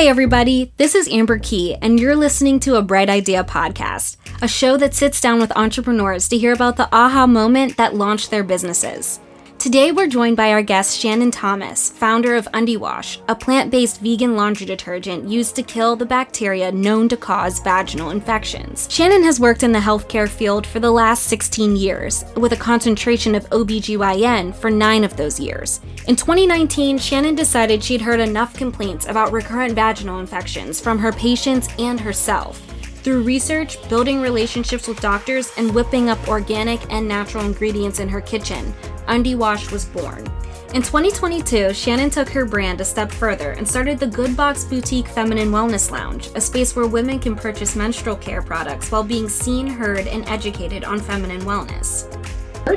Hey, everybody, this is Amber Key, and you're listening to a Bright Idea podcast, a show that sits down with entrepreneurs to hear about the aha moment that launched their businesses. Today, we're joined by our guest, Shannon Thomas, founder of UndiWash, a plant based vegan laundry detergent used to kill the bacteria known to cause vaginal infections. Shannon has worked in the healthcare field for the last 16 years, with a concentration of OBGYN for nine of those years. In 2019, Shannon decided she'd heard enough complaints about recurrent vaginal infections from her patients and herself. Through research, building relationships with doctors, and whipping up organic and natural ingredients in her kitchen, UndiWash was born. In 2022, Shannon took her brand a step further and started the Good Box Boutique Feminine Wellness Lounge, a space where women can purchase menstrual care products while being seen, heard, and educated on feminine wellness.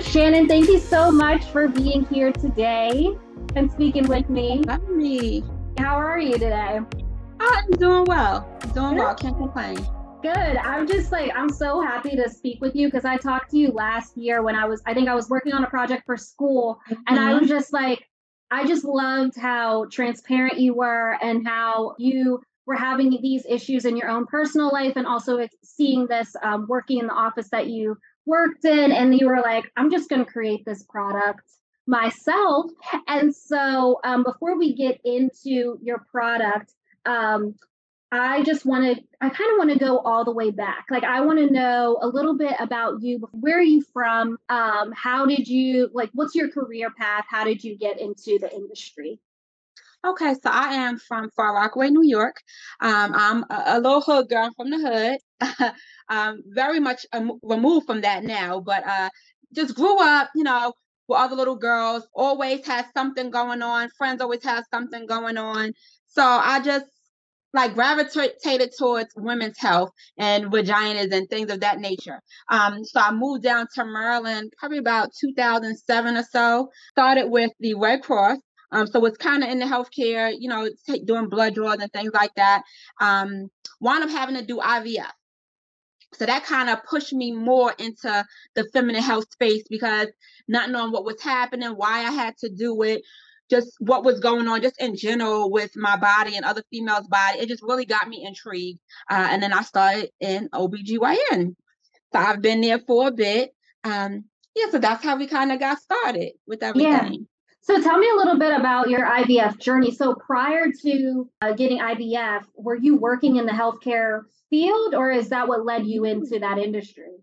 Shannon, thank you so much for being here today and speaking with me. Hi, me. How are you today? I'm doing well. Doing well. Can't complain. Good. I'm just like, I'm so happy to speak with you because I talked to you last year when I was, I think I was working on a project for school. Mm-hmm. And I mm-hmm. was just like, I just loved how transparent you were and how you were having these issues in your own personal life and also seeing this um, working in the office that you worked in. And you were like, I'm just going to create this product myself. And so um, before we get into your product, um, I just want to, I kind of want to go all the way back. Like, I want to know a little bit about you. Where are you from? Um, how did you, like, what's your career path? How did you get into the industry? Okay, so I am from Far Rockaway, New York. Um, I'm a, a, little hood girl from the hood. um, very much removed from that now, but uh, just grew up, you know, with other little girls. Always had something going on. Friends always had something going on. So I just like gravitated towards women's health and vaginas and things of that nature. Um, so I moved down to Maryland probably about 2007 or so. Started with the Red Cross. Um, so it's kind of in the healthcare, you know, doing blood draws and things like that. Um, wound up having to do IVF. So that kind of pushed me more into the feminine health space because not knowing what was happening, why I had to do it, just what was going on just in general with my body and other females' body. It just really got me intrigued. Uh, and then I started in OBGYN. So I've been there for a bit. Um, yeah, so that's how we kind of got started with everything. Yeah. So tell me a little bit about your IVF journey. So prior to uh, getting IVF, were you working in the healthcare field or is that what led you into that industry?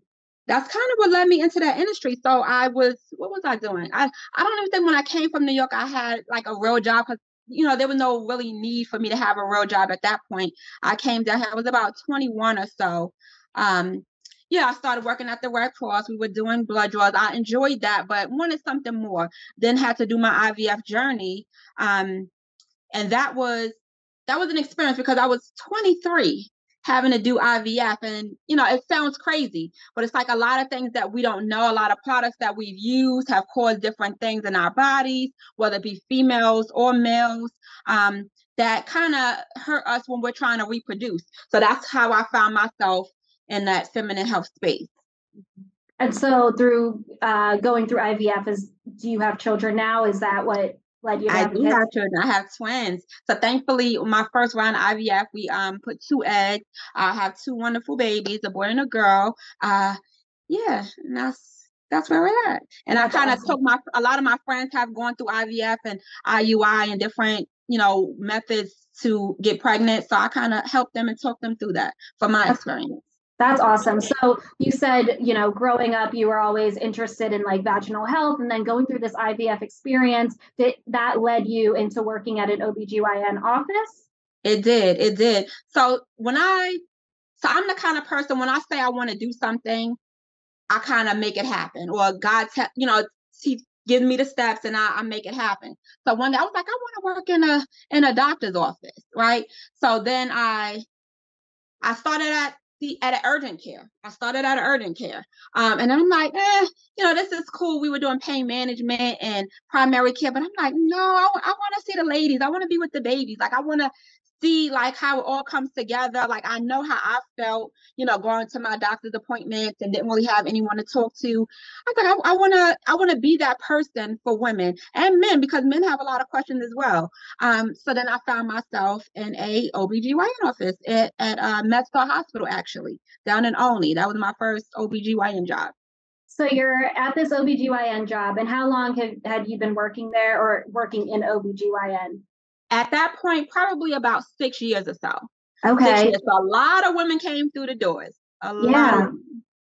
That's kind of what led me into that industry. So I was, what was I doing? I, I don't even think when I came from New York, I had like a real job because, you know, there was no really need for me to have a real job at that point. I came down, I was about 21 or so. Um, yeah, I started working at the Red Cross. We were doing blood draws. I enjoyed that, but wanted something more. Then had to do my IVF journey. Um, and that was that was an experience because I was 23 having to do IVF. And, you know, it sounds crazy, but it's like a lot of things that we don't know. A lot of products that we've used have caused different things in our bodies, whether it be females or males. Um, that kind of hurt us when we're trying to reproduce. So that's how I found myself in that feminine health space. And so, through uh, going through IVF, is do you have children now? Is that what I do have children. I have twins. So thankfully, my first round of IVF, we um put two eggs. I have two wonderful babies, a boy and a girl. Uh, yeah, and that's that's where we're at. And I kind of awesome. took my a lot of my friends have gone through IVF and IUI and different you know methods to get pregnant. So I kind of helped them and talk them through that from my experience. That's awesome. So you said, you know, growing up, you were always interested in like vaginal health and then going through this IVF experience, that that led you into working at an OBGYN office? It did. It did. So when I, so I'm the kind of person, when I say I want to do something, I kind of make it happen or God, te- you know, he gives me the steps and I, I make it happen. So one day I was like, I want to work in a, in a doctor's office. Right. So then I, I started at see at an urgent care. I started at an urgent care. Um, and I'm like, eh, you know, this is cool. We were doing pain management and primary care, but I'm like, no, I, I want to see the ladies. I want to be with the babies. Like, I want to see like how it all comes together. Like I know how I felt, you know, going to my doctor's appointments and didn't really have anyone to talk to. I thought I, I wanna I wanna be that person for women and men because men have a lot of questions as well. Um, so then I found myself in a OBGYN office at, at uh, MedStar Hospital actually down in Olney. That was my first OBGYN job. So you're at this OBGYN job and how long have had you been working there or working in OBGYN? At that point, probably about six years or so. Okay. Years. So a lot of women came through the doors. A yeah. Lot.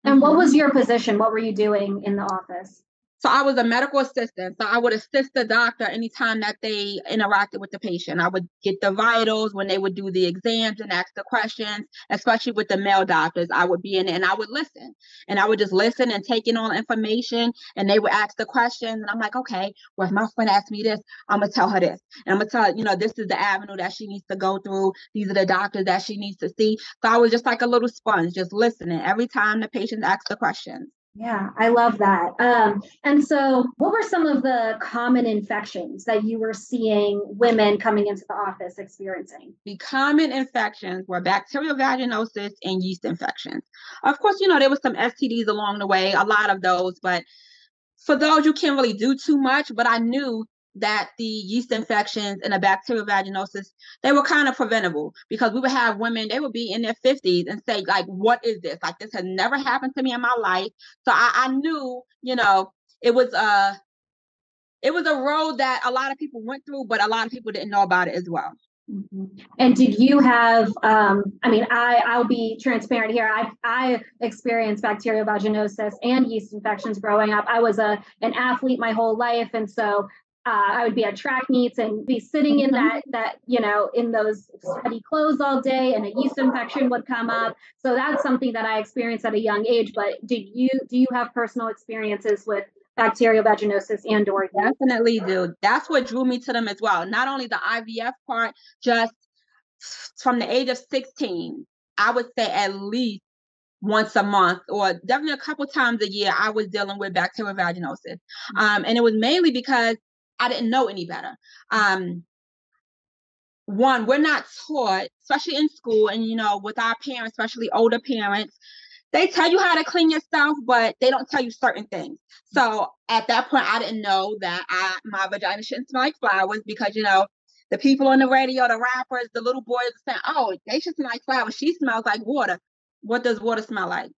And what mm-hmm. was your position? What were you doing in the office? So I was a medical assistant. So I would assist the doctor anytime that they interacted with the patient. I would get the vitals when they would do the exams and ask the questions, especially with the male doctors. I would be in and I would listen. And I would just listen and take in all the information and they would ask the questions. And I'm like, okay, well, if my friend asked me this, I'm gonna tell her this. And I'm gonna tell her, you know, this is the avenue that she needs to go through. These are the doctors that she needs to see. So I was just like a little sponge, just listening every time the patient asked the questions. Yeah, I love that. Um, and so, what were some of the common infections that you were seeing women coming into the office experiencing? The common infections were bacterial vaginosis and yeast infections. Of course, you know, there was some STDs along the way, a lot of those, but for those, you can't really do too much. But I knew that the yeast infections and the bacterial vaginosis they were kind of preventable because we would have women they would be in their 50s and say like what is this like this has never happened to me in my life so i, I knew you know it was a it was a road that a lot of people went through but a lot of people didn't know about it as well Mm-hmm. And did you have? Um, I mean, I I'll be transparent here. I I experienced bacterial vaginosis and yeast infections growing up. I was a an athlete my whole life, and so uh, I would be at track meets and be sitting in that that you know in those sweaty clothes all day, and a yeast infection would come up. So that's something that I experienced at a young age. But did you do you have personal experiences with bacterial vaginosis and or definitely do. That's what drew me to them as well. Not only the IVF part, just from the age of 16, I would say at least once a month or definitely a couple times a year i was dealing with bacterial vaginosis mm-hmm. um, and it was mainly because I didn't know any better. Um, one, we're not taught, especially in school and you know, with our parents, especially older parents, they tell you how to clean yourself, but they don't tell you certain things. So at that point, I didn't know that I my vagina shouldn't smell like flowers because you know the people on the radio, the rappers, the little boys saying, "Oh, they should smell like flowers. She smells like water." What does water smell like?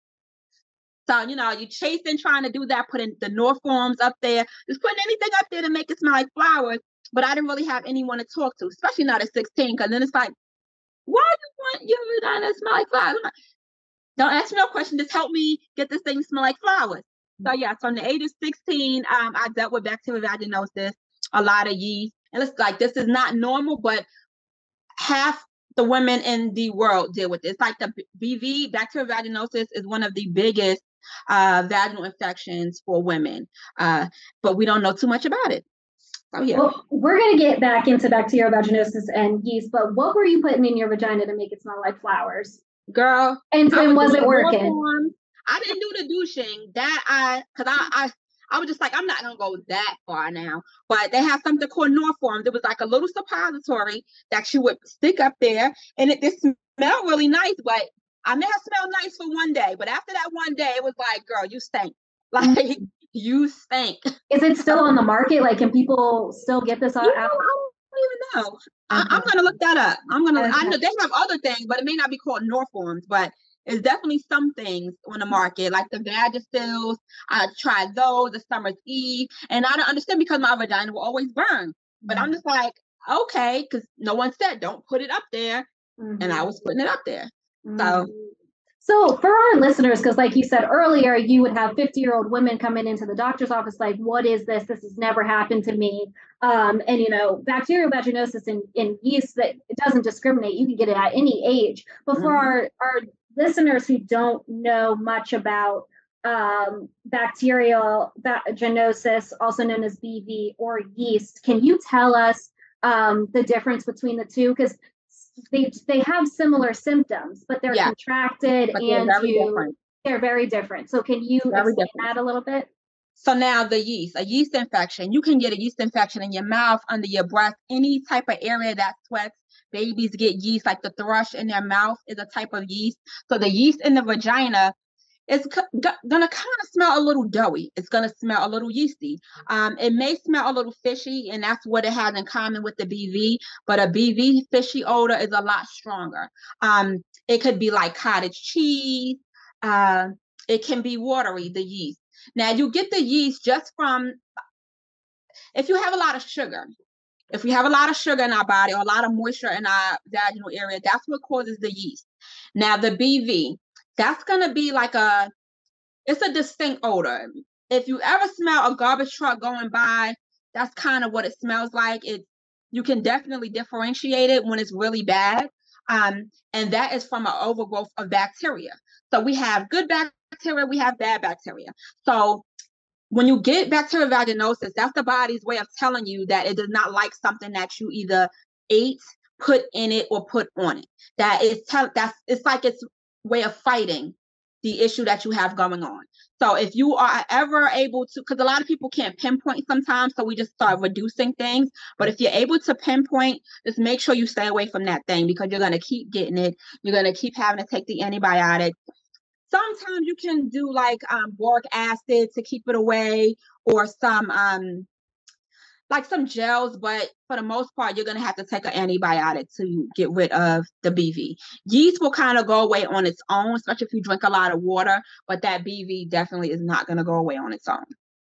So, you know, you chasing trying to do that, putting the Norforms up there, just putting anything up there to make it smell like flowers. But I didn't really have anyone to talk to, especially not at 16, because then it's like, why do you want your vagina to smell like flowers? Like, Don't ask me no question, just help me get this thing to smell like flowers. So yeah, so from the age of 16, um, I dealt with bacterial vaginosis, a lot of yeast. And it's like this is not normal, but half the women in the world deal with this. Like the BV, bacterial vaginosis, is one of the biggest uh, vaginal infections for women, uh, but we don't know too much about it. Oh yeah. Well, we're gonna get back into bacterial vaginosis and yeast, but what were you putting in your vagina to make it smell like flowers? Girl, and, and was, it working? I didn't do the douching. That I, cause I, I, I was just like, I'm not gonna go that far now. But they have something called Norform. It was like a little suppository that you would stick up there, and it just smelled really nice. But I may have smelled nice for one day, but after that one day, it was like, girl, you stink. Like mm-hmm. you stink. Is it still on the market? Like, can people still get this out? You know, I don't even know. I, am gonna look that up. I'm gonna. Okay. I know they have other things, but it may not be called Norforms. But it's definitely some things on the market, like the Vagisil. I tried those, the Summer's Eve, and I don't understand because my vagina will always burn. But mm-hmm. I'm just like, okay, because no one said don't put it up there, mm-hmm. and I mm-hmm. was putting it up there. So, mm. so for our listeners, because like you said earlier, you would have 50 year old women coming into the doctor's office like, what is this? This has never happened to me. Um, and you know, bacterial vaginosis in, in yeast that it doesn't discriminate. You can get it at any age. But for mm-hmm. our, our listeners who don't know much about um, bacterial vaginosis, also known as BV or yeast, can you tell us um, the difference between the two? Because they they have similar symptoms, but they're yeah. contracted but and they're very, you, they're very different. So can you very explain different. that a little bit? So now the yeast, a yeast infection, you can get a yeast infection in your mouth, under your breath, any type of area that sweats. babies get yeast, like the thrush in their mouth is a type of yeast. So the yeast in the vagina it's gonna kind of smell a little doughy. It's gonna smell a little yeasty. Um, it may smell a little fishy, and that's what it has in common with the BV. But a BV fishy odor is a lot stronger. Um, it could be like cottage cheese. Uh, it can be watery, the yeast. Now you get the yeast just from if you have a lot of sugar. If we have a lot of sugar in our body or a lot of moisture in our vaginal area, that's what causes the yeast. Now the BV, that's going to be like a it's a distinct odor. If you ever smell a garbage truck going by that's kind of what it smells like. It you can definitely differentiate it when it's really bad um, and that is from an overgrowth of bacteria. So we have good bacteria we have bad bacteria. So when you get bacterial vaginosis that's the body's way of telling you that it does not like something that you either ate put in it or put on it. That is tell that's it's like it's way of fighting the issue that you have going on. So if you are ever able to, because a lot of people can't pinpoint sometimes, so we just start reducing things. But if you're able to pinpoint, just make sure you stay away from that thing because you're going to keep getting it. You're going to keep having to take the antibiotic. Sometimes you can do like um, boric acid to keep it away, or some um, like some gels, but for the most part, you're gonna have to take an antibiotic to get rid of the BV. Yeast will kind of go away on its own, especially if you drink a lot of water, but that BV definitely is not gonna go away on its own.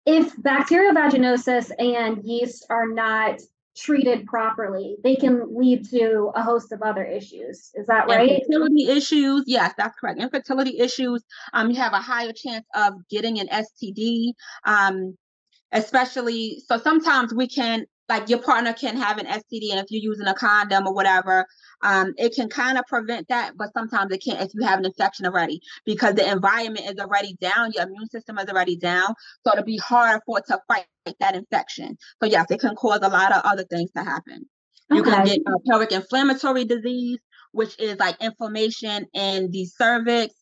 If bacterial vaginosis and yeast are not treated properly, they can lead to a host of other issues. Is that right? Infertility issues, yes, that's correct. Infertility issues, um, you have a higher chance of getting an STD. Um, especially so sometimes we can like your partner can have an STD and if you're using a condom or whatever, um, it can kind of prevent that, but sometimes it can't if you have an infection already because the environment is already down, your immune system is already down. So it'll be hard for it to fight that infection. So yes, it can cause a lot of other things to happen. You can get a pelvic inflammatory disease, which is like inflammation in the cervix,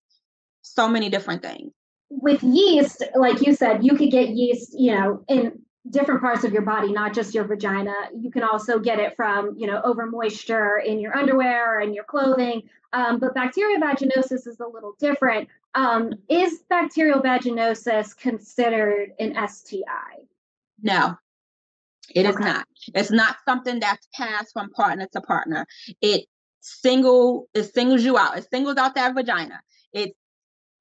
so many different things with yeast, like you said, you could get yeast, you know, in different parts of your body, not just your vagina. You can also get it from, you know, over moisture in your underwear and your clothing. Um, but bacterial vaginosis is a little different. Um, is bacterial vaginosis considered an STI? No, it okay. is not. It's not something that's passed from partner to partner. It single it singles you out. It singles out that vagina. It's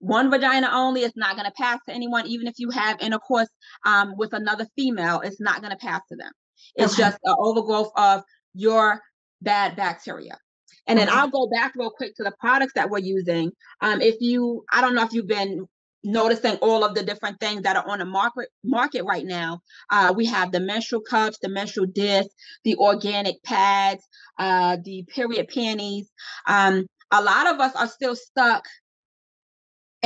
one vagina only it's not going to pass to anyone even if you have intercourse um, with another female it's not going to pass to them. It's okay. just an overgrowth of your bad bacteria. And then okay. i'll go back real quick to the products that we're using. Um, if you i don't know if you've been noticing all of the different things that are on the market market right now. Uh, we have the menstrual cups the menstrual discs the organic pads uh, the period panties. Um, a lot of us are still stuck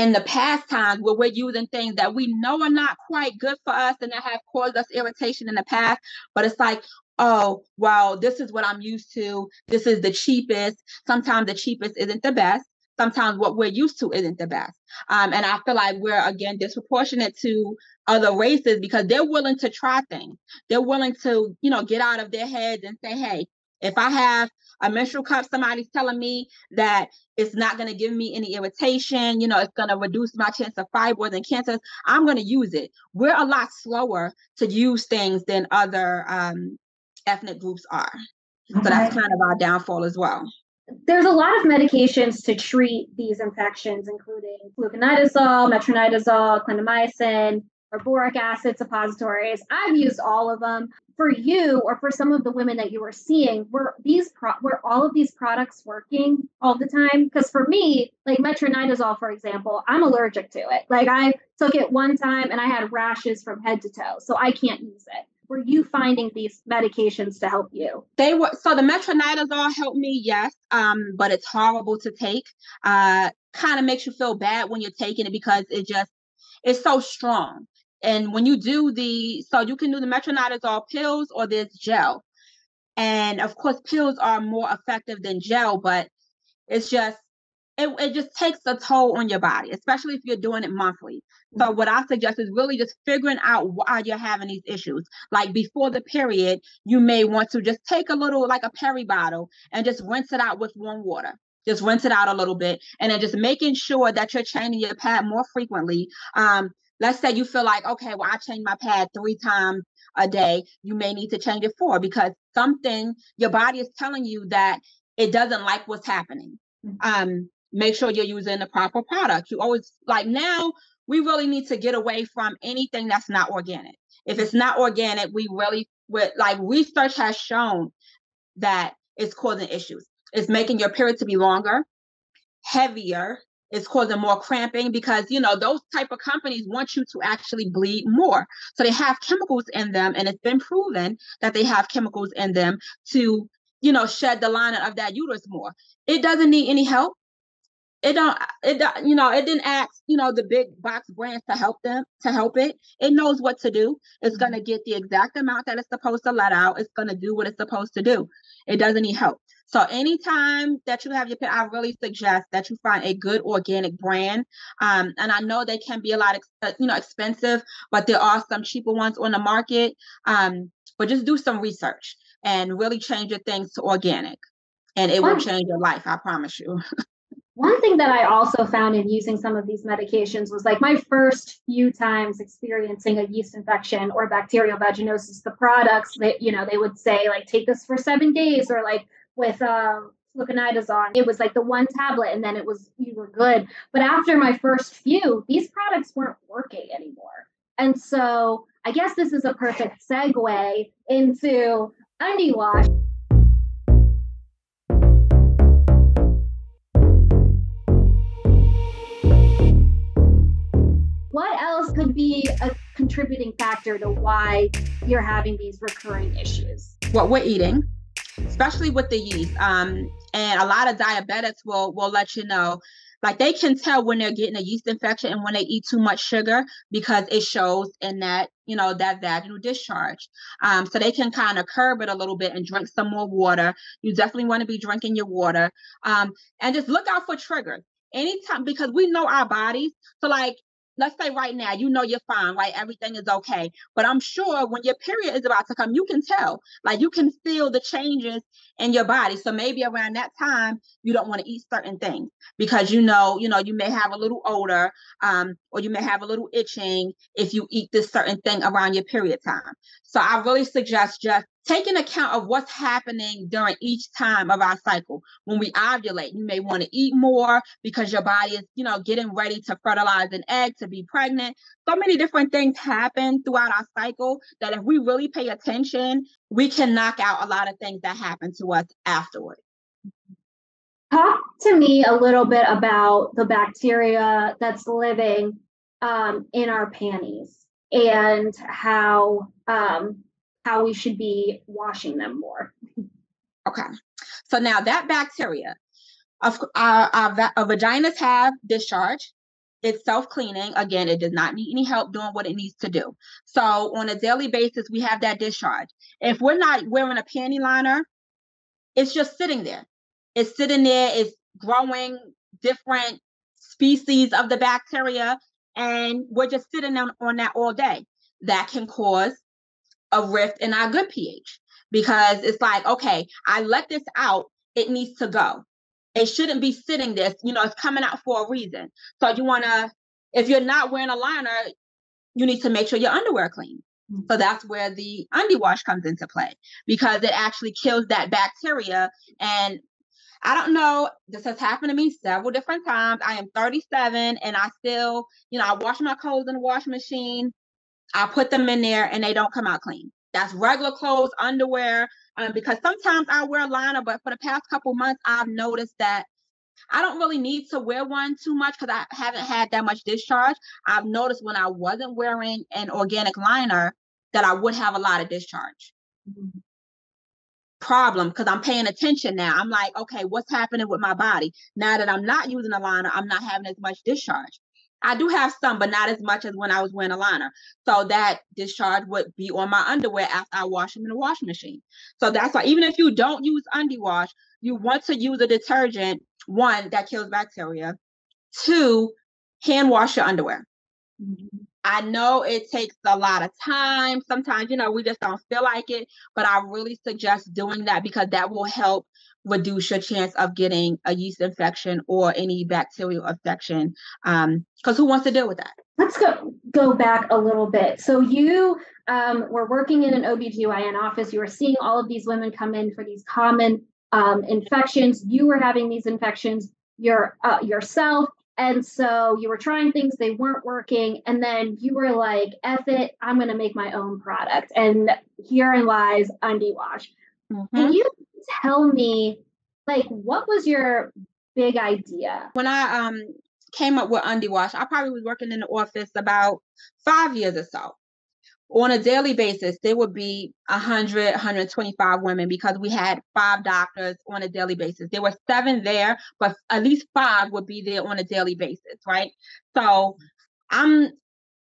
in the past times where we're using things that we know are not quite good for us and that have caused us irritation in the past, but it's like, oh, well, this is what I'm used to. This is the cheapest. Sometimes the cheapest isn't the best. Sometimes what we're used to isn't the best. Um, and I feel like we're, again, disproportionate to other races because they're willing to try things. They're willing to, you know, get out of their heads and say, hey, if I have a menstrual cup, somebody's telling me that it's not going to give me any irritation, you know, it's going to reduce my chance of fibroids and cancers, I'm going to use it. We're a lot slower to use things than other um, ethnic groups are. Okay. So that's kind of our downfall as well. There's a lot of medications to treat these infections, including fluconazole, metronidazole, clindamycin, or boric acid suppositories. I've used all of them. For you or for some of the women that you were seeing, were these pro- were all of these products working all the time? Because for me, like metronidazole, for example, I'm allergic to it. Like I took it one time and I had rashes from head to toe, so I can't use it. Were you finding these medications to help you? They were so the metronidazole helped me, yes, um, but it's horrible to take. Uh, kind of makes you feel bad when you're taking it because it just it's so strong. And when you do the, so you can do the metronidazole pills or this gel. And of course, pills are more effective than gel, but it's just, it, it just takes a toll on your body, especially if you're doing it monthly. So what I suggest is really just figuring out why you're having these issues. Like before the period, you may want to just take a little like a peri bottle and just rinse it out with warm water. Just rinse it out a little bit and then just making sure that you're changing your pad more frequently. Um, let's say you feel like, okay, well, I change my pad three times a day. You may need to change it four because something your body is telling you that it doesn't like what's happening. Mm-hmm. Um, make sure you're using the proper product. You always like now we really need to get away from anything that's not organic. If it's not organic, we really with like research has shown that it's causing issues. It's making your period to be longer, heavier, it's causing more cramping because you know those type of companies want you to actually bleed more. So they have chemicals in them and it's been proven that they have chemicals in them to you know shed the lining of that uterus more. It doesn't need any help. It don't it don't, you know it didn't ask you know the big box brands to help them to help it. It knows what to do. It's going to get the exact amount that it's supposed to let out. It's going to do what it's supposed to do. It doesn't need help so anytime that you have your pet i really suggest that you find a good organic brand. Um, and i know they can be a lot uh, you know expensive but there are some cheaper ones on the market. Um, but just do some research and really change your things to organic and it will change your life i promise you. One thing that I also found in using some of these medications was like my first few times experiencing a yeast infection or bacterial vaginosis, the products that, you know, they would say like, take this for seven days or like with, um, fluconazole. It was like the one tablet and then it was, you were good. But after my first few, these products weren't working anymore. And so I guess this is a perfect segue into UndiWash. what else could be a contributing factor to why you're having these recurring issues? What we're eating, especially with the yeast. Um, and a lot of diabetics will will let you know. Like they can tell when they're getting a yeast infection and when they eat too much sugar because it shows in that you know that vaginal discharge. Um, so they can kind of curb it a little bit and drink some more water. You definitely want to be drinking your water. Um, and just look out for triggers. Anytime because we know our bodies so like let's say right now, you know you're fine, right? Everything is okay. But I'm sure when your period is about to come, you can tell, like you can feel the changes in your body. So maybe around that time, you don't want to eat certain things because you know, you know, you may have a little odor, um, or you may have a little itching if you eat this certain thing around your period time. So I really suggest just taking account of what's happening during each time of our cycle. When we ovulate, you may want to eat more because your body is, you know, getting ready to fertilize an egg to be pregnant. So many different things happen throughout our cycle that if we really pay attention, we can knock out a lot of things that happen to us afterward. Talk to me a little bit about the bacteria that's living um, in our panties and how um, how we should be washing them more. Okay. So now that bacteria, of our, our, our vaginas have discharge. It's self-cleaning. Again, it does not need any help doing what it needs to do. So on a daily basis, we have that discharge. If we're not wearing a panty liner, it's just sitting there. It's sitting there, it's growing different species of the bacteria, and we're just sitting on, on that all day. That can cause a rift in our good pH because it's like, okay, I let this out, it needs to go. It shouldn't be sitting this, you know, it's coming out for a reason. So you want to, if you're not wearing a liner, you need to make sure your underwear clean. Mm. So that's where the UndiWash comes into play because it actually kills that bacteria. And I don't know, this has happened to me several different times. I am 37 and I still, you know, I wash my clothes in the washing machine I put them in there and they don't come out clean. That's regular clothes, underwear, um, because sometimes I wear a liner, but for the past couple months, I've noticed that I don't really need to wear one too much because I haven't had that much discharge. I've noticed when I wasn't wearing an organic liner that I would have a lot of discharge. Mm-hmm. Problem because I'm paying attention now. I'm like, okay, what's happening with my body? Now that I'm not using a liner, I'm not having as much discharge. I do have some, but not as much as when I was wearing a liner. So that discharge would be on my underwear after I wash them in the washing machine. So that's why even if you don't use UndiWash, you want to use a detergent, one that kills bacteria, two, hand wash your underwear. Mm-hmm. I know it takes a lot of time. Sometimes, you know, we just don't feel like it, but I really suggest doing that because that will help reduce your chance of getting a yeast infection or any bacterial infection. Um, because who wants to deal with that? Let's go go back a little bit. So you um, were working in an OBGYN office. You were seeing all of these women come in for these common um, infections. You were having these infections your uh, yourself and so you were trying things, they weren't working. And then you were like, F it, I'm going to make my own product. And herein lies UndiWash. Mm-hmm. Can you tell me, like, what was your big idea? When I um came up with UndiWash, I probably was working in the office about five years or so on a daily basis, there would be 100, 125 women because we had five doctors on a daily basis. There were seven there, but at least five would be there on a daily basis, right? So I'm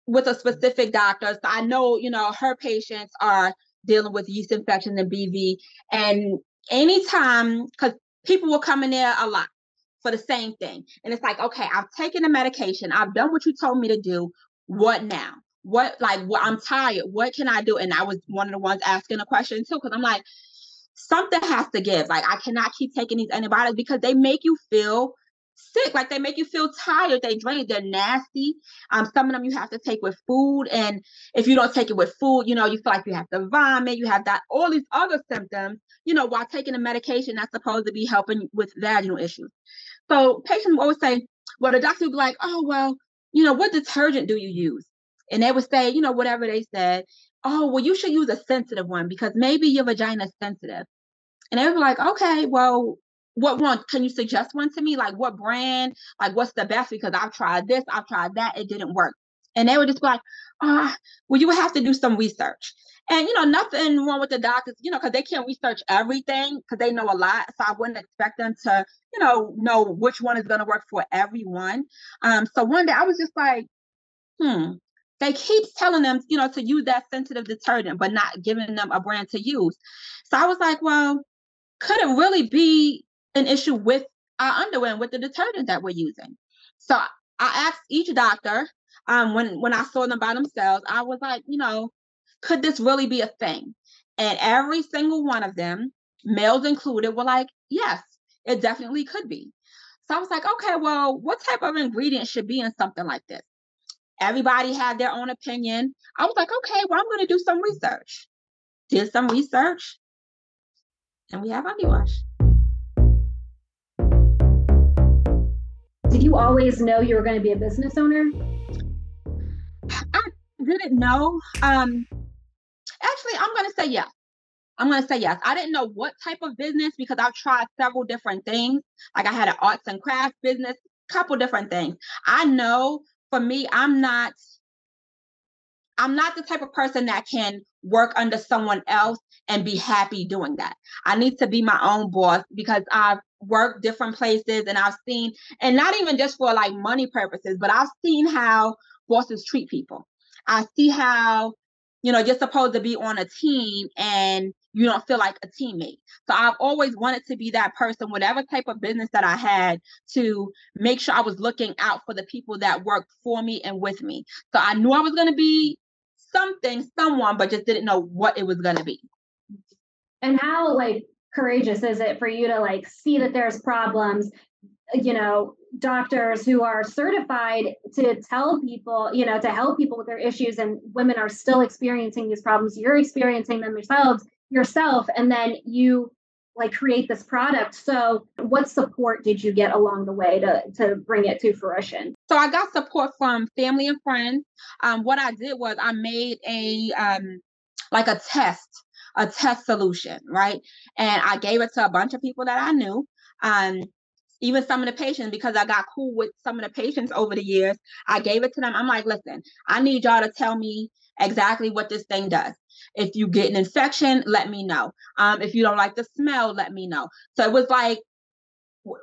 with a specific doctor. So I know, you know, her patients are dealing with yeast infections and BV. And anytime, because people will come in there a lot for the same thing. And it's like, okay, I've taken the medication, I've done what you told me to do. What now? What like what I'm tired. What can I do? And I was one of the ones asking a question too, because I'm like, something has to give. Like I cannot keep taking these antibiotics because they make you feel sick. Like they make you feel tired. They drain. They're nasty. Um, some of them you have to take with food, and if you don't take it with food, you know you feel like you have to vomit. You have that all these other symptoms. You know, while taking a medication that's supposed to be helping with vaginal issues. So patients always say, well, the doctor will be like, oh well, you know, what detergent do you use? And they would say, you know, whatever they said. Oh, well, you should use a sensitive one because maybe your vagina is sensitive. And they be like, okay, well, what one? Can you suggest one to me? Like what brand? Like what's the best? Because I've tried this, I've tried that, it didn't work. And they would just be like, ah, uh, well, you would have to do some research. And you know, nothing wrong with the doctors, you know, because they can't research everything because they know a lot. So I wouldn't expect them to, you know, know which one is going to work for everyone. Um, so one day I was just like, hmm, they keep telling them, you know, to use that sensitive detergent, but not giving them a brand to use. So I was like, well, could it really be an issue with our underwear and with the detergent that we're using? So I asked each doctor um, when when I saw them by themselves, I was like, you know, could this really be a thing? And every single one of them, males included, were like, yes, it definitely could be. So I was like, okay, well, what type of ingredient should be in something like this? Everybody had their own opinion. I was like, okay, well, I'm going to do some research. Did some research, and we have Wash. Did you always know you were going to be a business owner? I didn't know. Um, actually, I'm going to say yes. I'm going to say yes. I didn't know what type of business because I've tried several different things. Like I had an arts and crafts business, couple different things. I know for me, I'm not I'm not the type of person that can work under someone else and be happy doing that. I need to be my own boss because I've worked different places and I've seen, and not even just for like money purposes, but I've seen how bosses treat people. I see how, you know, you're supposed to be on a team and you don't feel like a teammate. So I've always wanted to be that person, whatever type of business that I had, to make sure I was looking out for the people that worked for me and with me. So I knew I was going to be something, someone, but just didn't know what it was going to be. And how like courageous is it for you to like see that there's problems you know doctors who are certified to tell people you know to help people with their issues and women are still experiencing these problems you're experiencing them yourselves yourself and then you like create this product. So what support did you get along the way to to bring it to fruition? So i got support from family and friends. Um, what i did was i made a um, like a test a test solution right? And i gave it to a bunch of people that i knew. Um, even some of the patients because i got cool with some of the patients over the years i gave it to them i'm like listen i need y'all to tell me exactly what this thing does if you get an infection, let me know. Um, if you don't like the smell, let me know. So it was like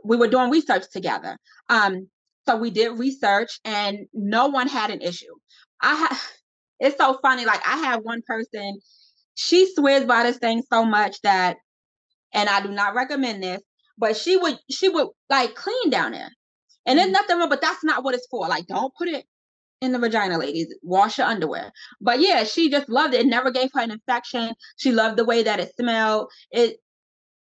we were doing research together. Um, so we did research and no one had an issue. I ha- it's so funny. Like I have one person, she swears by this thing so much that, and I do not recommend this, but she would she would like clean down there. And there's mm-hmm. nothing wrong, but that's not what it's for. Like, don't put it in the vagina, ladies. Wash your underwear. But yeah, she just loved it. It never gave her an infection. She loved the way that it smelled. It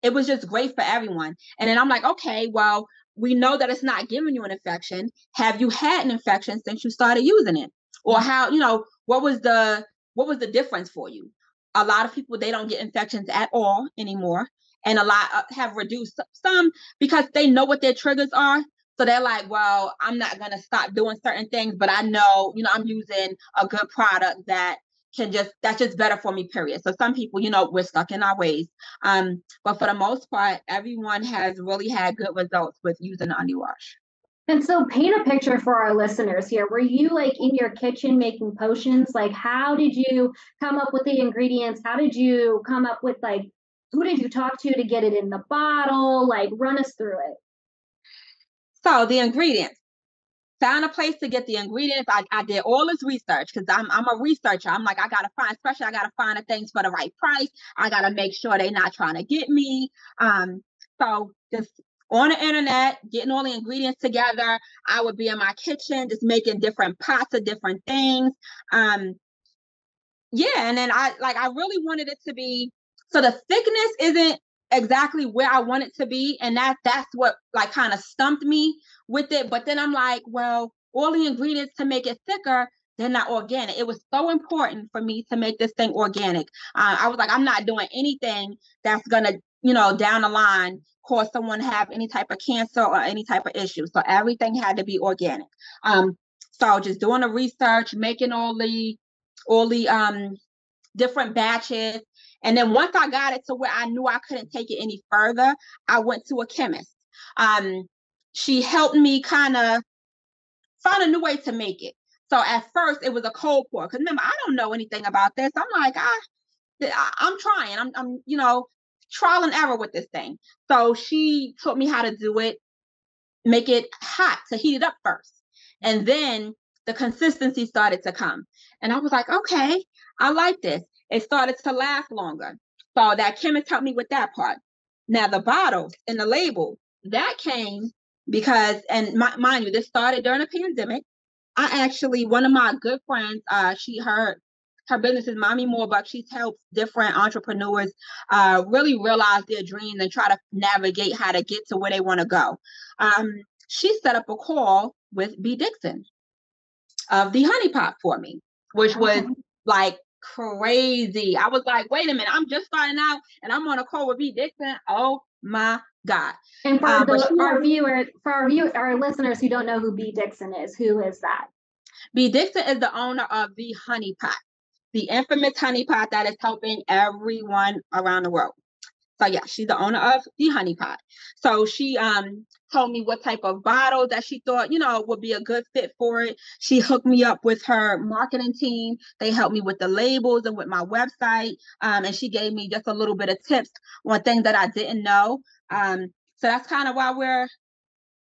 it was just great for everyone. And then I'm like, okay, well, we know that it's not giving you an infection. Have you had an infection since you started using it? Or mm-hmm. how, you know, what was the what was the difference for you? A lot of people they don't get infections at all anymore. And a lot uh, have reduced some because they know what their triggers are. So they're like, well, I'm not going to stop doing certain things, but I know, you know, I'm using a good product that can just that's just better for me period. So some people you know we're stuck in our ways. Um but for the most part everyone has really had good results with using the Wash. and so paint a picture for our listeners here. Were you like in your kitchen making potions? Like how did you come up with the ingredients? How did you come up with like who did you talk to to get it in the bottle like run us through it so the ingredients found a place to get the ingredients. I, I did all this research because I'm I'm a researcher. I'm like, I gotta find, especially I gotta find the things for the right price. I gotta make sure they're not trying to get me. Um, so just on the internet, getting all the ingredients together. I would be in my kitchen, just making different pots of different things. Um, yeah, and then I like I really wanted it to be so the thickness isn't exactly where I want it to be. And that that's what like kind of stumped me with it. But then I'm like, well, all the ingredients to make it thicker, they're not organic. It was so important for me to make this thing organic. Uh, I was like, I'm not doing anything that's gonna, you know, down the line cause someone to have any type of cancer or any type of issue. So everything had to be organic. Um, so just doing the research, making all the all the um different batches and then once I got it to where I knew I couldn't take it any further, I went to a chemist. Um, she helped me kind of find a new way to make it. So at first it was a cold pour. Cause remember, I don't know anything about this. I'm like, I, I'm trying. I'm, I'm, you know, trial and error with this thing. So she taught me how to do it, make it hot to heat it up first. And then the consistency started to come. And I was like, okay, I like this it started to last longer. So that chemist helped me with that part. Now the bottles and the label that came because, and my, mind you, this started during a pandemic. I actually, one of my good friends, uh, she her her business is Mommy Moorbuck. She's helped different entrepreneurs uh, really realize their dreams and try to navigate how to get to where they want to go. Um, she set up a call with Bea Dixon of the Honey Pot for me, which was like crazy. I was like, wait a minute, I'm just starting out and I'm on a call with Bea Dixon. Oh my God. And for uh, the, our viewers, for our view, our listeners who don't know who Bea Dixon is, who is that? Bea Dixon is the owner of the Honey Pot, the infamous Honey Pot that is helping everyone around the world. So yeah, she's the owner of the Honey Pot. So she um told me what type of bottle that she thought, you know, would be a good fit for it. She hooked me up with her marketing team. They helped me with the labels and with my website. Um, and she gave me just a little bit of tips on things that I didn't know. Um, so that's kind of why we're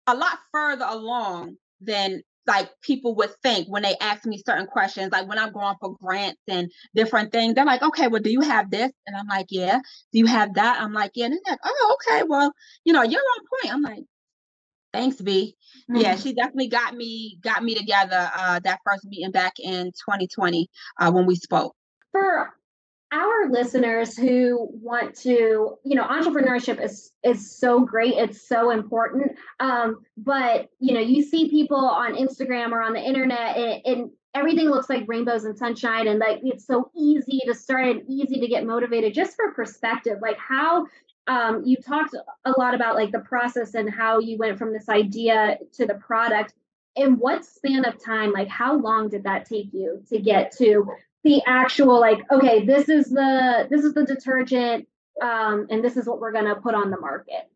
a lot further along than like people would think when they ask me certain questions, like when I'm going for grants and different things, they're like, okay, well, do you have this? And I'm like, yeah. Do you have that? I'm like, yeah. And they're like, oh, okay, well, you know, you're on point. I'm like, thanks, Bea. Mm-hmm. Yeah, she definitely got me got me together uh that first meeting back in 2020 uh when we spoke. For our listeners who want to you know entrepreneurship is is so great it's so important um but you know you see people on instagram or on the internet and, and everything looks like rainbows and sunshine and like it's so easy to start and easy to get motivated just for perspective like how um, you talked a lot about like the process and how you went from this idea to the product in what span of time like how long did that take you to get to the actual like okay this is the this is the detergent um, and this is what we're going to put on the market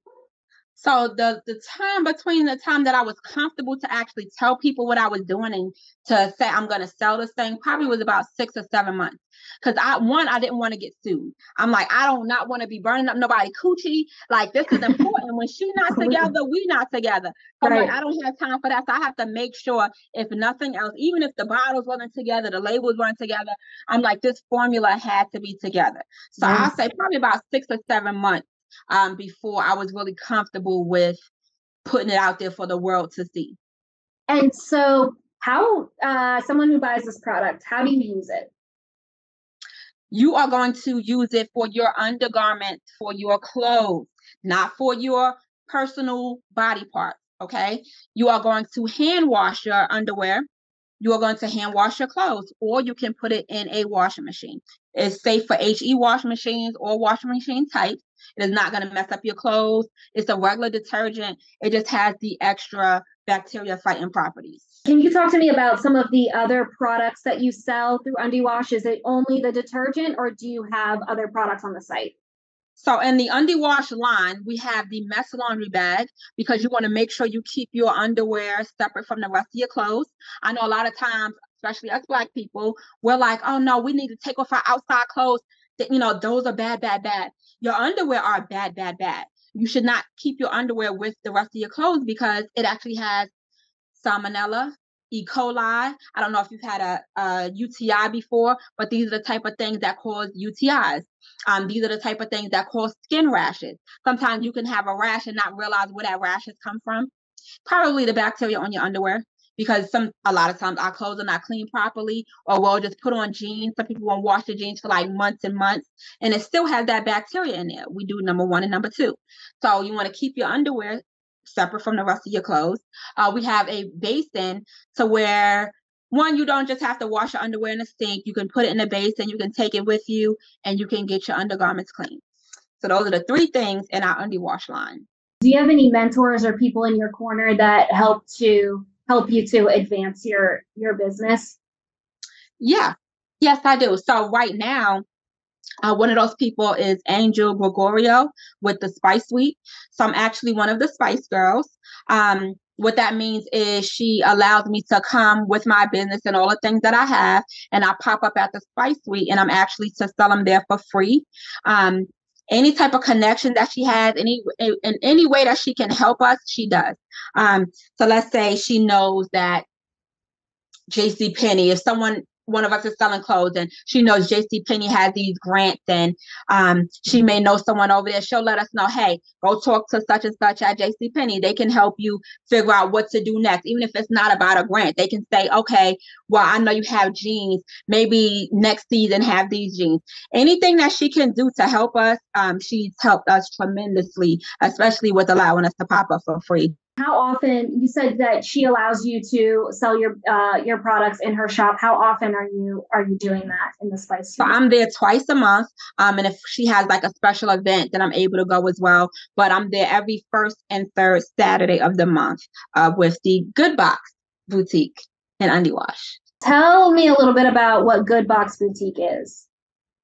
so the the time between the time that I was comfortable to actually tell people what I was doing and to say I'm going to sell this thing probably was about six or seven months. Because I one I didn't want to get sued. I'm like I don't not want to be burning up nobody coochie. Like this is important. when she not together, we not together. So right. like, I don't have time for that. So I have to make sure if nothing else, even if the bottles wasn't together, the labels weren't together, I'm like this formula had to be together. So. I'll say probably about six or seven months um, before I was really comfortable with putting it out there for the world to see. And so How uh, someone who buys this product, how do you use it? You are going to use it for your undergarments, for your clothes, not for your personal body parts. Okay. You are going to hand wash your underwear. You are going to hand wash your clothes, or you can put it in a washing machine. It's safe for HE washing machines or washing machine types. It is not going to mess up your clothes. It's a regular detergent. It just has the extra bacteria fighting properties. Can you talk to me about some of the other products that you sell through UndiWash? Is it only the detergent or do you have other products on the site? So in the UndiWash line, we have the mess laundry bag because you want to make sure you keep your underwear separate from the rest of your clothes. I know a lot of times, especially us black people, we're like, oh no, we need to take off our outside clothes. You know, those are bad, bad, bad. Your underwear are bad, bad, bad. You should not keep your underwear with the rest of your clothes because it actually has salmonella, E. coli. I don't know if you've had a, a UTI before, but these are the type of things that cause UTIs. Um, these are the type of things that cause skin rashes. Sometimes you can have a rash and not realize where that rash has come from. Probably the bacteria on your underwear because some a lot of times our clothes are not cleaned properly or we'll just put on jeans. Some people won't wash the jeans for like months and months and it still has that bacteria in there. We do number one and number two. So you want to keep your underwear separate from the rest of your clothes. Uh, we have a basin to where one, you don't just have to wash your underwear in the sink. You can put it in a basin, you can take it with you, and you can get your undergarments clean. So those are the three things in our UndiWash line. Do you have any mentors or people in your corner that help to help you to advance your your business? Yeah. Yes, I do. So right now, uh, one of those people is Angel Gregorio with the Spice Suite. So I'm actually one of the Spice Girls. Um, what that means is she allows me to come with my business and all the things that I have, and I pop up at the Spice Suite, and I'm actually to sell them there for free. Um, any type of connection that she has, any in any way that she can help us, she does. Um, so let's say she knows that JC Penney, if someone one of us is selling clothes and she knows JC Penney has these grants and um, she may know someone over there. She'll let us know, hey, go talk to such and such at JC Penney. They can help you figure out what to do next. Even if it's not about a grant, they can say, okay, well, I know you have jeans. Maybe next season have these jeans. Anything that she can do to help us, um, she's helped us tremendously, especially with allowing us to pop up for free how often you said that she allows you to sell your uh, your products in her shop. How often are you are you doing that in the spice so i'm there twice a month um and if she has like a special event then i'm able to go as well but i'm there every first and third saturday of the month uh, with the good box boutique in UndiWash tell me a little bit about what good box boutique is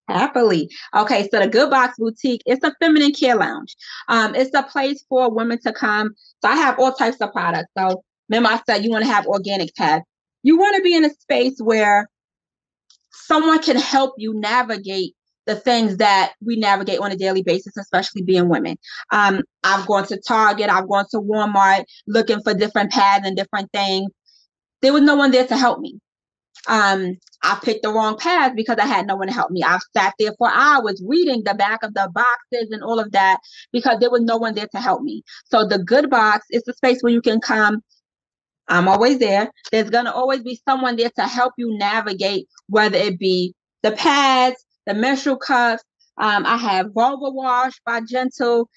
Happily. Okay, so the Good Box Boutique, it's a feminine care lounge. Um, it's a place for women to come. So I have all types of products. So remember I said you want to have organic pads. You want to be in a space where someone can help you navigate the things that we navigate on a daily basis, especially being women. Um, I've gone to Target, I've gone to Walmart looking for different pads and different things. There was no one there to help me um, I picked the wrong path because I had no one to help me. I sat there for hours reading the back of the boxes and all of that because there was no one there to help me. So the good box is the space where you can come. I'm always there. There's gonna always be someone there to help you navigate, whether it be the pads, the menstrual cups. Um, I have Vulva Wash by Gentle,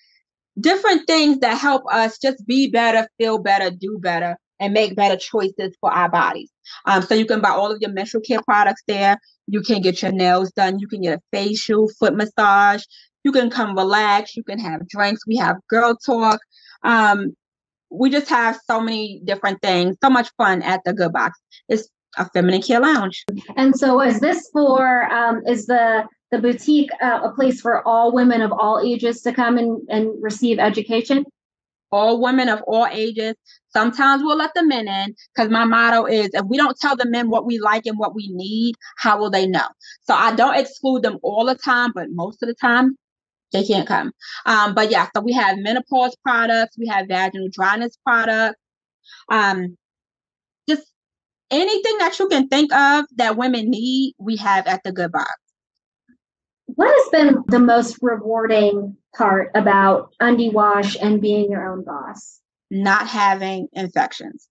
different things that help us just be better, feel better, do better and make better choices for our bodies. Um, so you can buy all of your menstrual care products there. You can get your nails done. You can get a facial, foot massage. You can come relax. You can have drinks. We have girl talk. Um, we just have so many different things. So much fun at the Good Box. It's a feminine care lounge. And so, is this for? Um, is the the boutique uh, a place for all women of all ages to come and, and receive education? All women of all ages. Sometimes we'll let the men in because my motto is if we don't tell the men what we like and what we need, how will they know? So I don't exclude them all the time, but most of the time they can't come. Um, but yeah, so we have menopause products, we have vaginal dryness products, um, just anything that you can think of that women need, we have at the Good Box. What has been the most rewarding part about UndiWash and being your own boss? Not having infections.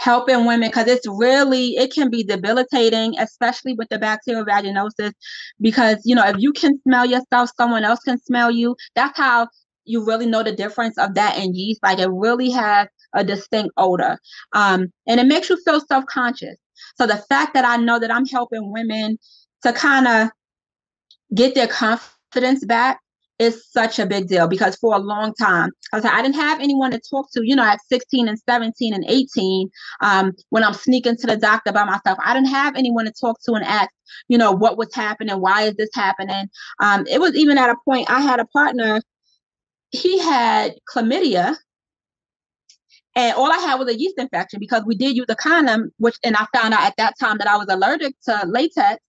helping women because it's really it can be debilitating especially with the bacterial vaginosis because you know if you can smell yourself someone else can smell you that's how you really know the difference of that and yeast like it really has a distinct odor um, and it makes you feel self-conscious so the fact that i know that i'm helping women to kind of get their confidence back is such a big deal because for a long time, I like, I didn't have anyone to talk to, you know, at 16 and 17 and 18, um, when I'm sneaking to the doctor by myself, I didn't have anyone to talk to and ask, you know, what was happening? Why is this happening? Um, it was even at a point I had a partner, he had chlamydia. And all I had was a yeast infection because we did use a condom, which, and I found out at that time that I was allergic to latex.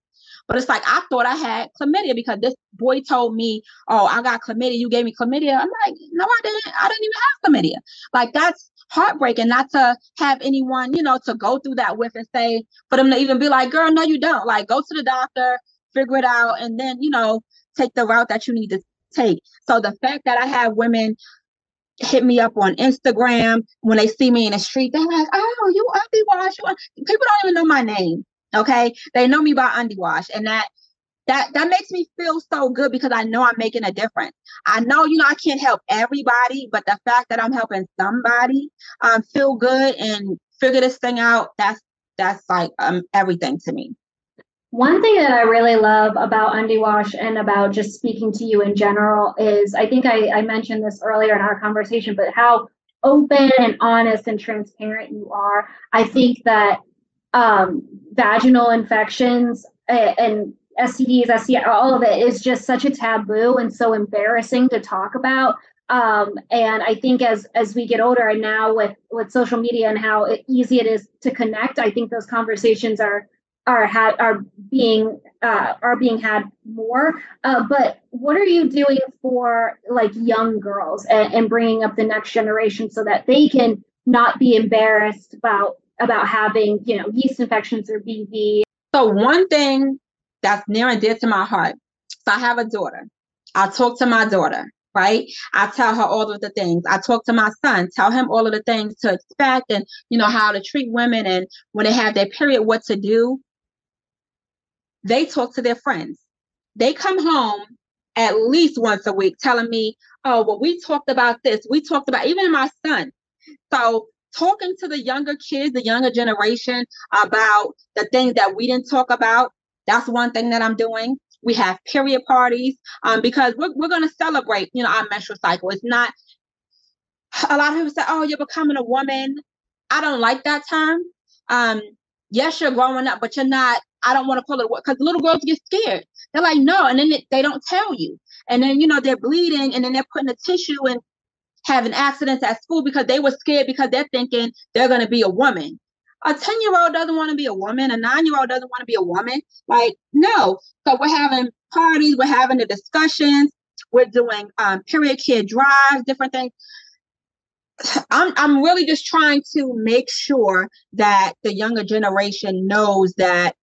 But it's like I thought I had chlamydia because this boy told me, "Oh, I got chlamydia. You gave me chlamydia." I'm like, "No, I didn't. I didn't even have chlamydia." Like that's heartbreaking not to have anyone, you know, to go through that with and say, for them to even be like, "Girl, no, you don't." Like, go to the doctor, figure it out, and then you know, take the route that you need to take. So the fact that I have women hit me up on Instagram when they see me in the street, they're like, "Oh, you UndiWash." You People don't even know my name. Okay. They know me by UndiWash. And that that that makes me feel so good because I know I'm making a difference. I know, you know, I can't help everybody, but the fact that I'm helping somebody um feel good and figure this thing out, that's that's like um everything to me. One thing that I really love about UndiWash and about just speaking to you in general is I think I, I mentioned this earlier in our conversation, but how open and honest and transparent you are. I think that um, vaginal infections and STDs, STI, all of it is just such a taboo and so embarrassing to talk about. Um, and I think as as we get older, and now with with social media and how it, easy it is to connect, I think those conversations are are had are being uh, are being had more. Uh, but what are you doing for like young girls and, and bringing up the next generation so that they can not be embarrassed about about having, you know, yeast infections or BV. So one thing that's near and dear to my heart. So I have a daughter. I talk to my daughter, right? I tell her all of the things. I talk to my son, tell him all of the things to expect and you know how to treat women and when they have their period, what to do. They talk to their friends. They come home at least once a week telling me, oh, well, we talked about this. We talked about even my son. So talking to the younger kids, the younger generation about the things that we didn't talk about. That's one thing that I'm doing. We have period parties um, because we're, we're going to celebrate, you know, our menstrual cycle. It's not, a lot of people say, oh, you're becoming a woman. I don't like that term. Um, yes, you're growing up, but you're not, I don't want to call it what, because little girls get scared. They're like, no. And then they, don't tell you. And then, you know, they're bleeding and then they're putting a tissue and having accidents at school because they were scared because they're thinking they're going to be a woman. A 10 year old doesn't want to be a woman. A nine year old doesn't want to be a woman. Like, no. So we're having parties, we're having the discussions, we're doing um, period care drives, different things. I'm, I'm really just trying to make sure that the younger generation knows that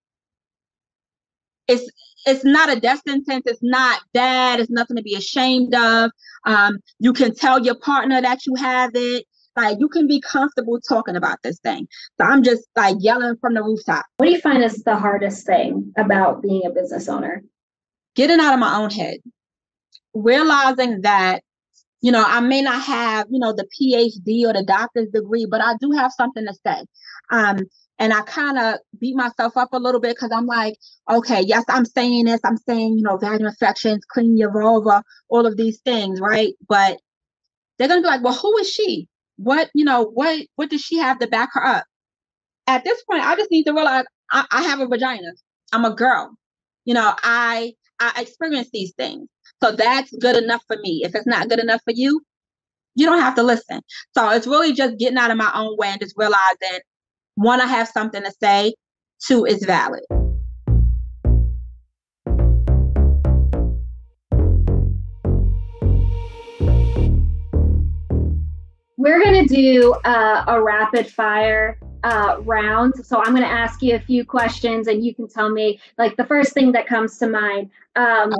it's it's not a death sentence. It's not bad. It's nothing to be ashamed of. Um, you can tell your partner that you have it. Like you can be comfortable talking about this thing. So I'm just like yelling from the rooftop. What do you find is the hardest thing about being a business owner? Getting out of my own head. Realizing that, you know, I may not have, you know, the PhD or the doctor's degree, but I do have something to say. Um, and I kind of beat myself up a little bit because I'm like, okay, yes, I'm saying this. I'm saying, you know, vaginal infections, clean your vulva, all of these things, right? But they're gonna be like, well, who is she? What, you know, what what does she have to back her up? At this point, I just need to realize I, I have a vagina. I'm a girl. You know, I I experience these things. So that's good enough for me. If it's not good enough for you, you don't have to listen. So it's really just getting out of my own way and just realizing one, I have something to say. Two, is valid. We're going to do uh, a rapid fire uh, round. So I'm going to ask you a few questions and you can tell me, like, the first thing that comes to mind. Um,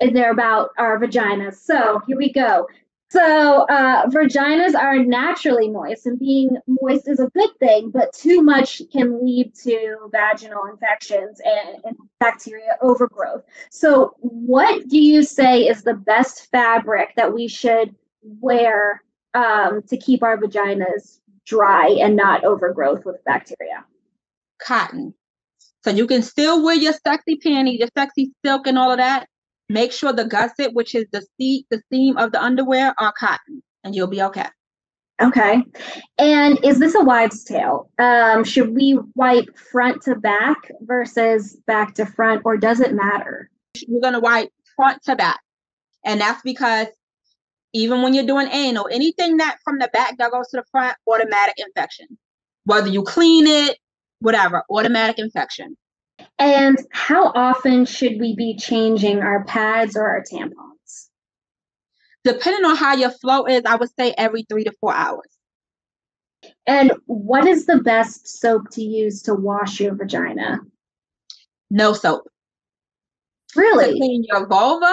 they're about our vaginas. So here we go. So, uh, vaginas are naturally moist, and being moist is a good thing, but too much can lead to vaginal infections and, and, bacteria overgrowth. So, what do you say is the best fabric that we should wear um, to keep our vaginas dry and not overgrowth with bacteria? Cotton. So, you can still wear your sexy panties, your sexy silk, and all of that, Make sure the gusset, which is the seat, the seam of the underwear, are cotton, and you'll be okay. Okay. And is this a wives' tale? Um, should we wipe front to back versus back to front, or does it matter? You're gonna wipe front to back, and that's because even when you're doing anal, anything that from the back that goes to the front, automatic infection. Whether you clean it, whatever, automatic infection. And how often should we be changing our pads or our tampons? Depending on how your flow is, I would say every three to four hours. And what is the best soap to use to wash your vagina? No soap. Really? To clean your vulva.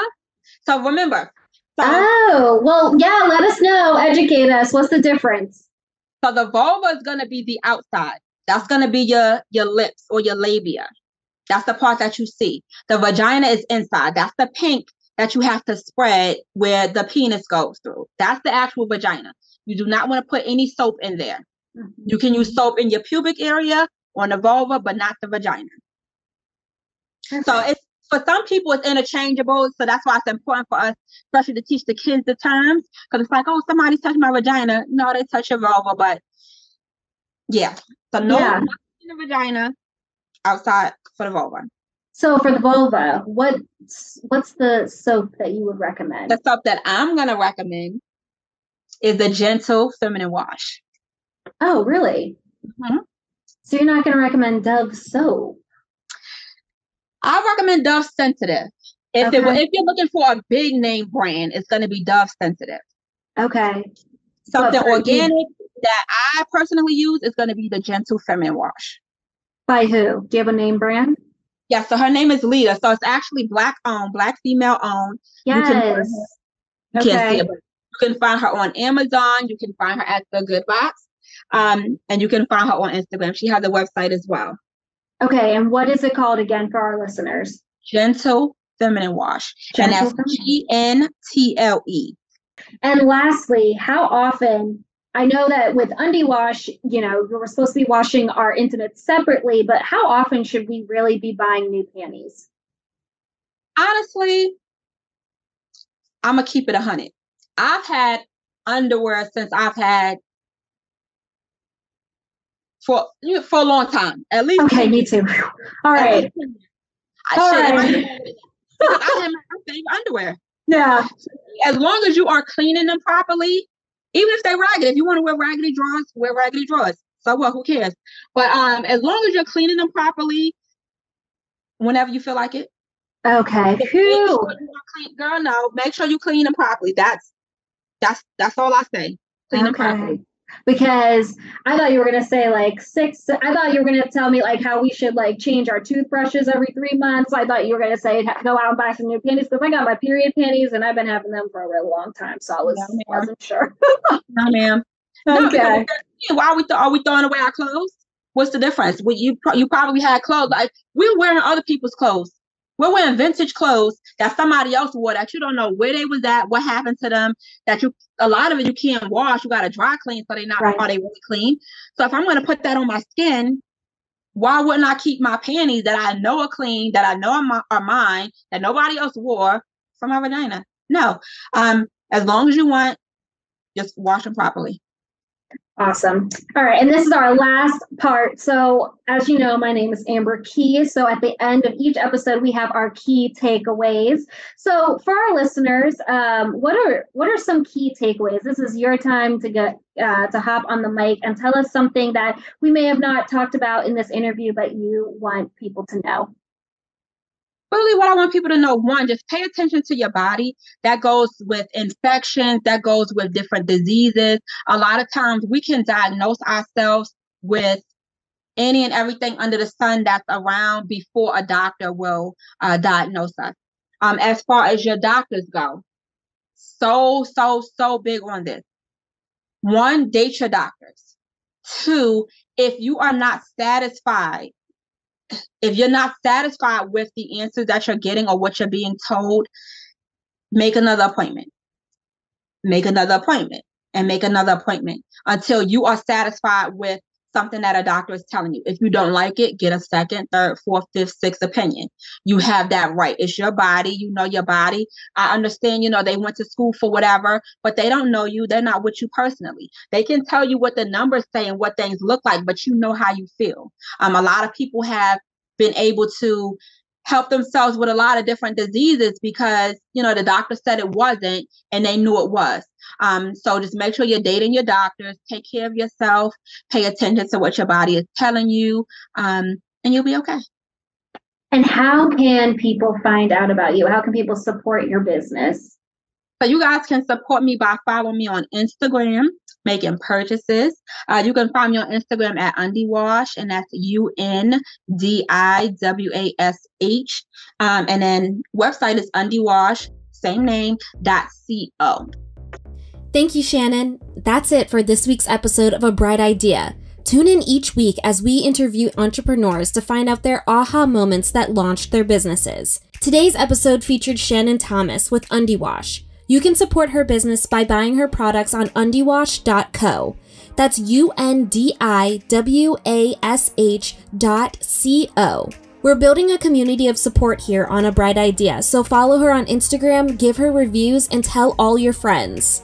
So remember. So, oh, well, yeah, let us know. Educate us. What's the difference? So the vulva is going to be the outside. That's going to be your your lips or your labia. That's the part that you see. The vagina is inside. That's the pink that you have to spread where the penis goes through. That's the actual vagina. You do not want to put any soap in there. Mm-hmm. You can use soap in your pubic area on the vulva, but not the vagina. Okay. So it's for some people it's interchangeable. So that's why it's important for us, especially to teach the kids the terms. Because it's like, oh, somebody's touching my vagina. No, they touch your vulva, but yeah. So no yeah. in the vagina, outside for the vulva. So for the vulva, what's what's the soap that you would recommend? The soap that I'm gonna recommend is the gentle feminine wash. Oh, really? Mm-hmm. So you're not gonna recommend Dove soap? I recommend Dove Sensitive. If okay. it, if you're looking for a big name brand, it's gonna be Dove Sensitive. Okay. Something organic you- that I personally use is gonna be the Gentle Feminine Wash. By who? Do you have a name brand? Yeah, so her name is Lita. So it's actually black owned, black female owned. Yes. You can, you okay. it, you can find her on Amazon. You can find her at the Good Box. Um, and you can find her on Instagram. She has a website as well. Okay, and what is it called again for our listeners? Gentle Feminine Wash. Gentle and that's G N T L E. And lastly, how often I know that with UndiWash, you know, we're supposed to be washing our intimates separately, but how often should we really be buying new panties? Honestly, I'm gonna keep it a hundred. I've had underwear since I've had for for a long time. At least okay, me too. All right. I All right. I have my favorite underwear. Yeah. As long as you are cleaning them properly, even if they're raggedy, if you want to wear raggedy drawers, wear raggedy drawers. So what? Who cares? But um, as long as you're cleaning them properly, whenever you feel like it. Okay. Sure clean, girl, no. Make sure you clean them properly. That's that's that's all I say. Clean okay. them properly because I thought you were gonna say like six. I thought you were gonna tell me like how we should like change our toothbrushes every three months. I thought you were gonna say go out and buy some new panties because I got my period panties and I've been having them for a really long time, so I was no, wasn't sure. no, ma'am. Okay. No, why are we th- are we throwing away our clothes? What's the difference? Well, you you probably had clothes like we're wearing other people's clothes. We're wearing vintage clothes that somebody else wore that you don't know where they was at, what happened to them, that you a lot of it you can't wash. You gotta dry clean so they not right. are they really clean. So if I'm gonna put that on my skin, why wouldn't I keep my panties that I know are clean, that I know are, my, are mine, that nobody else wore from my vagina? No. Um, as long as you want, just wash them properly. Awesome. All right. And this is our last part. So, as you know, my name is Amber Key. So, at the end of each episode, we have our key takeaways. So, for our listeners, um, what are what are some key takeaways? This is your time to get uh, to hop on the mic and tell us something that we may have not talked about in this interview, but you want people to know really what I want people to know one, just pay attention to your body. That goes with infections, that goes with different diseases. A lot of times we can diagnose ourselves with any and everything under the sun that's around before a doctor will uh, diagnose us. Um, as far as your doctors go, so, so, so big on this. One, date your doctors. Two, if you are not satisfied, if you're not satisfied with the answers that you're getting or what you're being told, make another appointment. Make another appointment and make another appointment until you are satisfied with something that a doctor is telling you. If you don't like it, get a second, third, fourth, fifth, sixth opinion. You have that right. It's your body. You know your body. I understand, you know, they went to school for whatever, but they don't know you. They're not with you personally. They can tell you what the numbers say and what things look like, but you know how you feel. Um, a lot of people have been able to help themselves with a lot of different diseases because you know the doctor said it wasn't and they knew it was. Um, so just make sure you're dating your doctors take care of yourself pay attention to what your body is telling you um, and you'll be okay. And how can people find out about you? How can people support your business? So you guys can support me by following me on instagram making purchases. Uh, you can find me on Instagram at Undiwash, and that's U N D I W A S H. Um, and then website is Undiwash, same name, dot co. Thank you, Shannon. That's it for this week's episode of A Bright Idea. Tune in each week as we interview entrepreneurs to find out their aha moments that launched their businesses. Today's episode featured Shannon Thomas with Undiwash. You can support her business by buying her products on undiwash.co. That's U N D I W A S H dot C O. We're building a community of support here on A Bright Idea, so follow her on Instagram, give her reviews, and tell all your friends.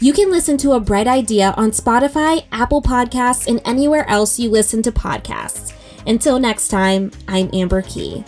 You can listen to A Bright Idea on Spotify, Apple Podcasts, and anywhere else you listen to podcasts. Until next time, I'm Amber Key.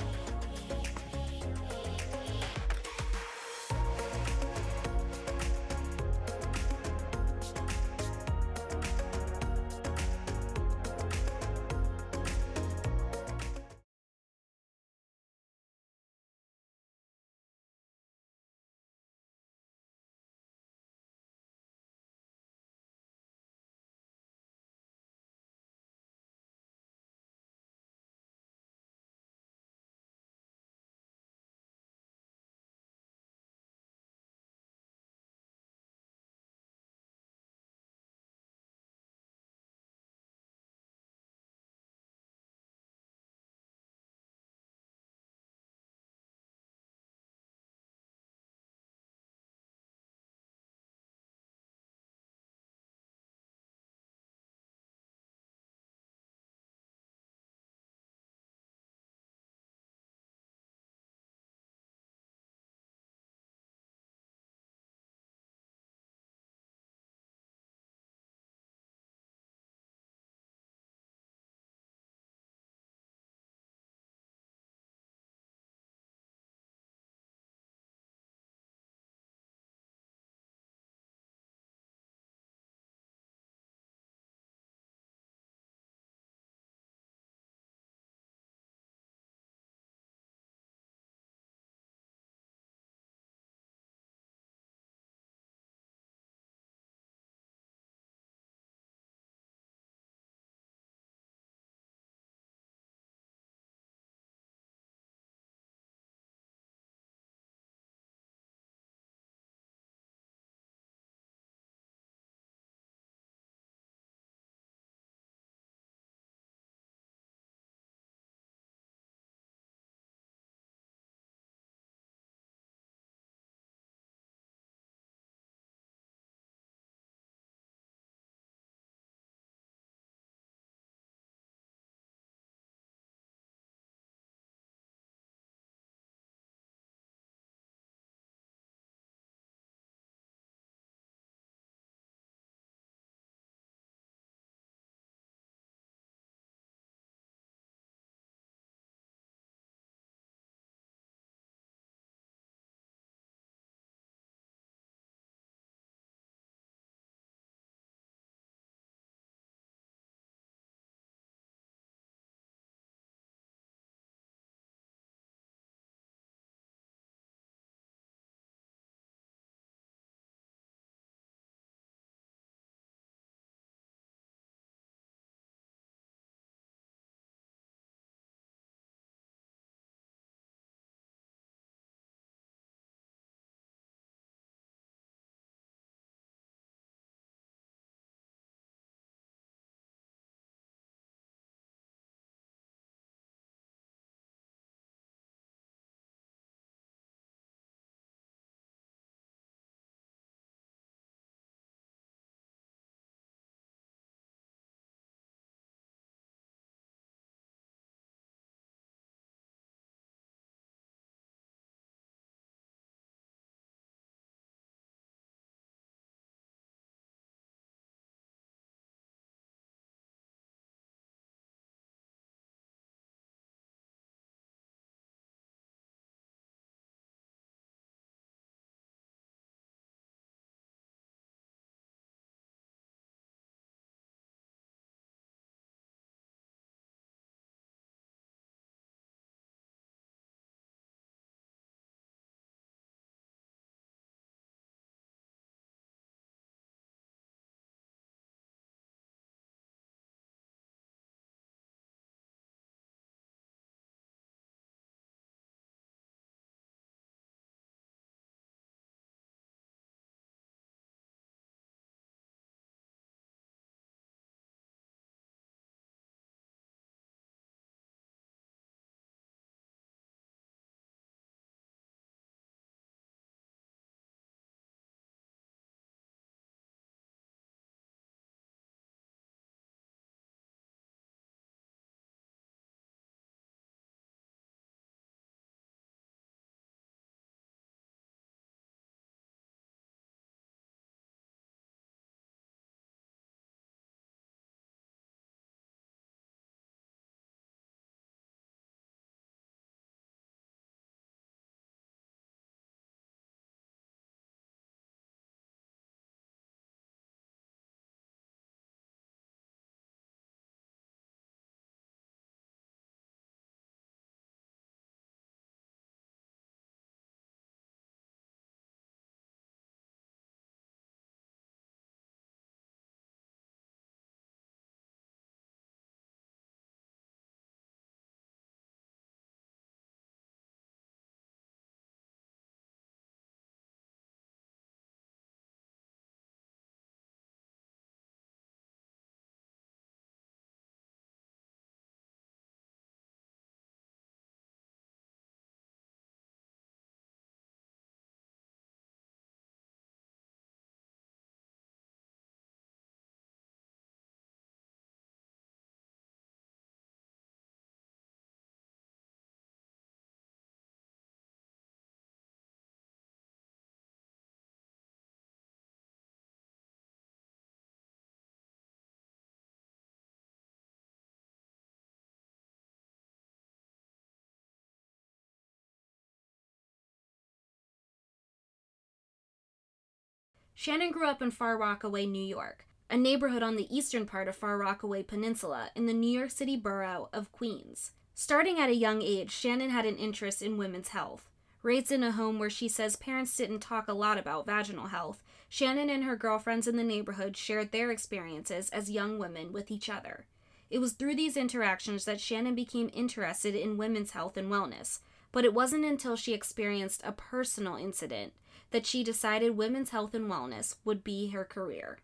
Shannon grew up in Far Rockaway, New York, a neighborhood on the eastern part of Far Rockaway Peninsula in the New York City borough of Queens. Starting at a young age, Shannon had an interest in women's health. Raised in a home where she says parents didn't talk a lot about vaginal health, Shannon and her girlfriends in the neighborhood shared their experiences as young women with each other. It was through these interactions that Shannon became interested in women's health and wellness, but it wasn't until she experienced a personal incident that she decided women's health and wellness would be her career.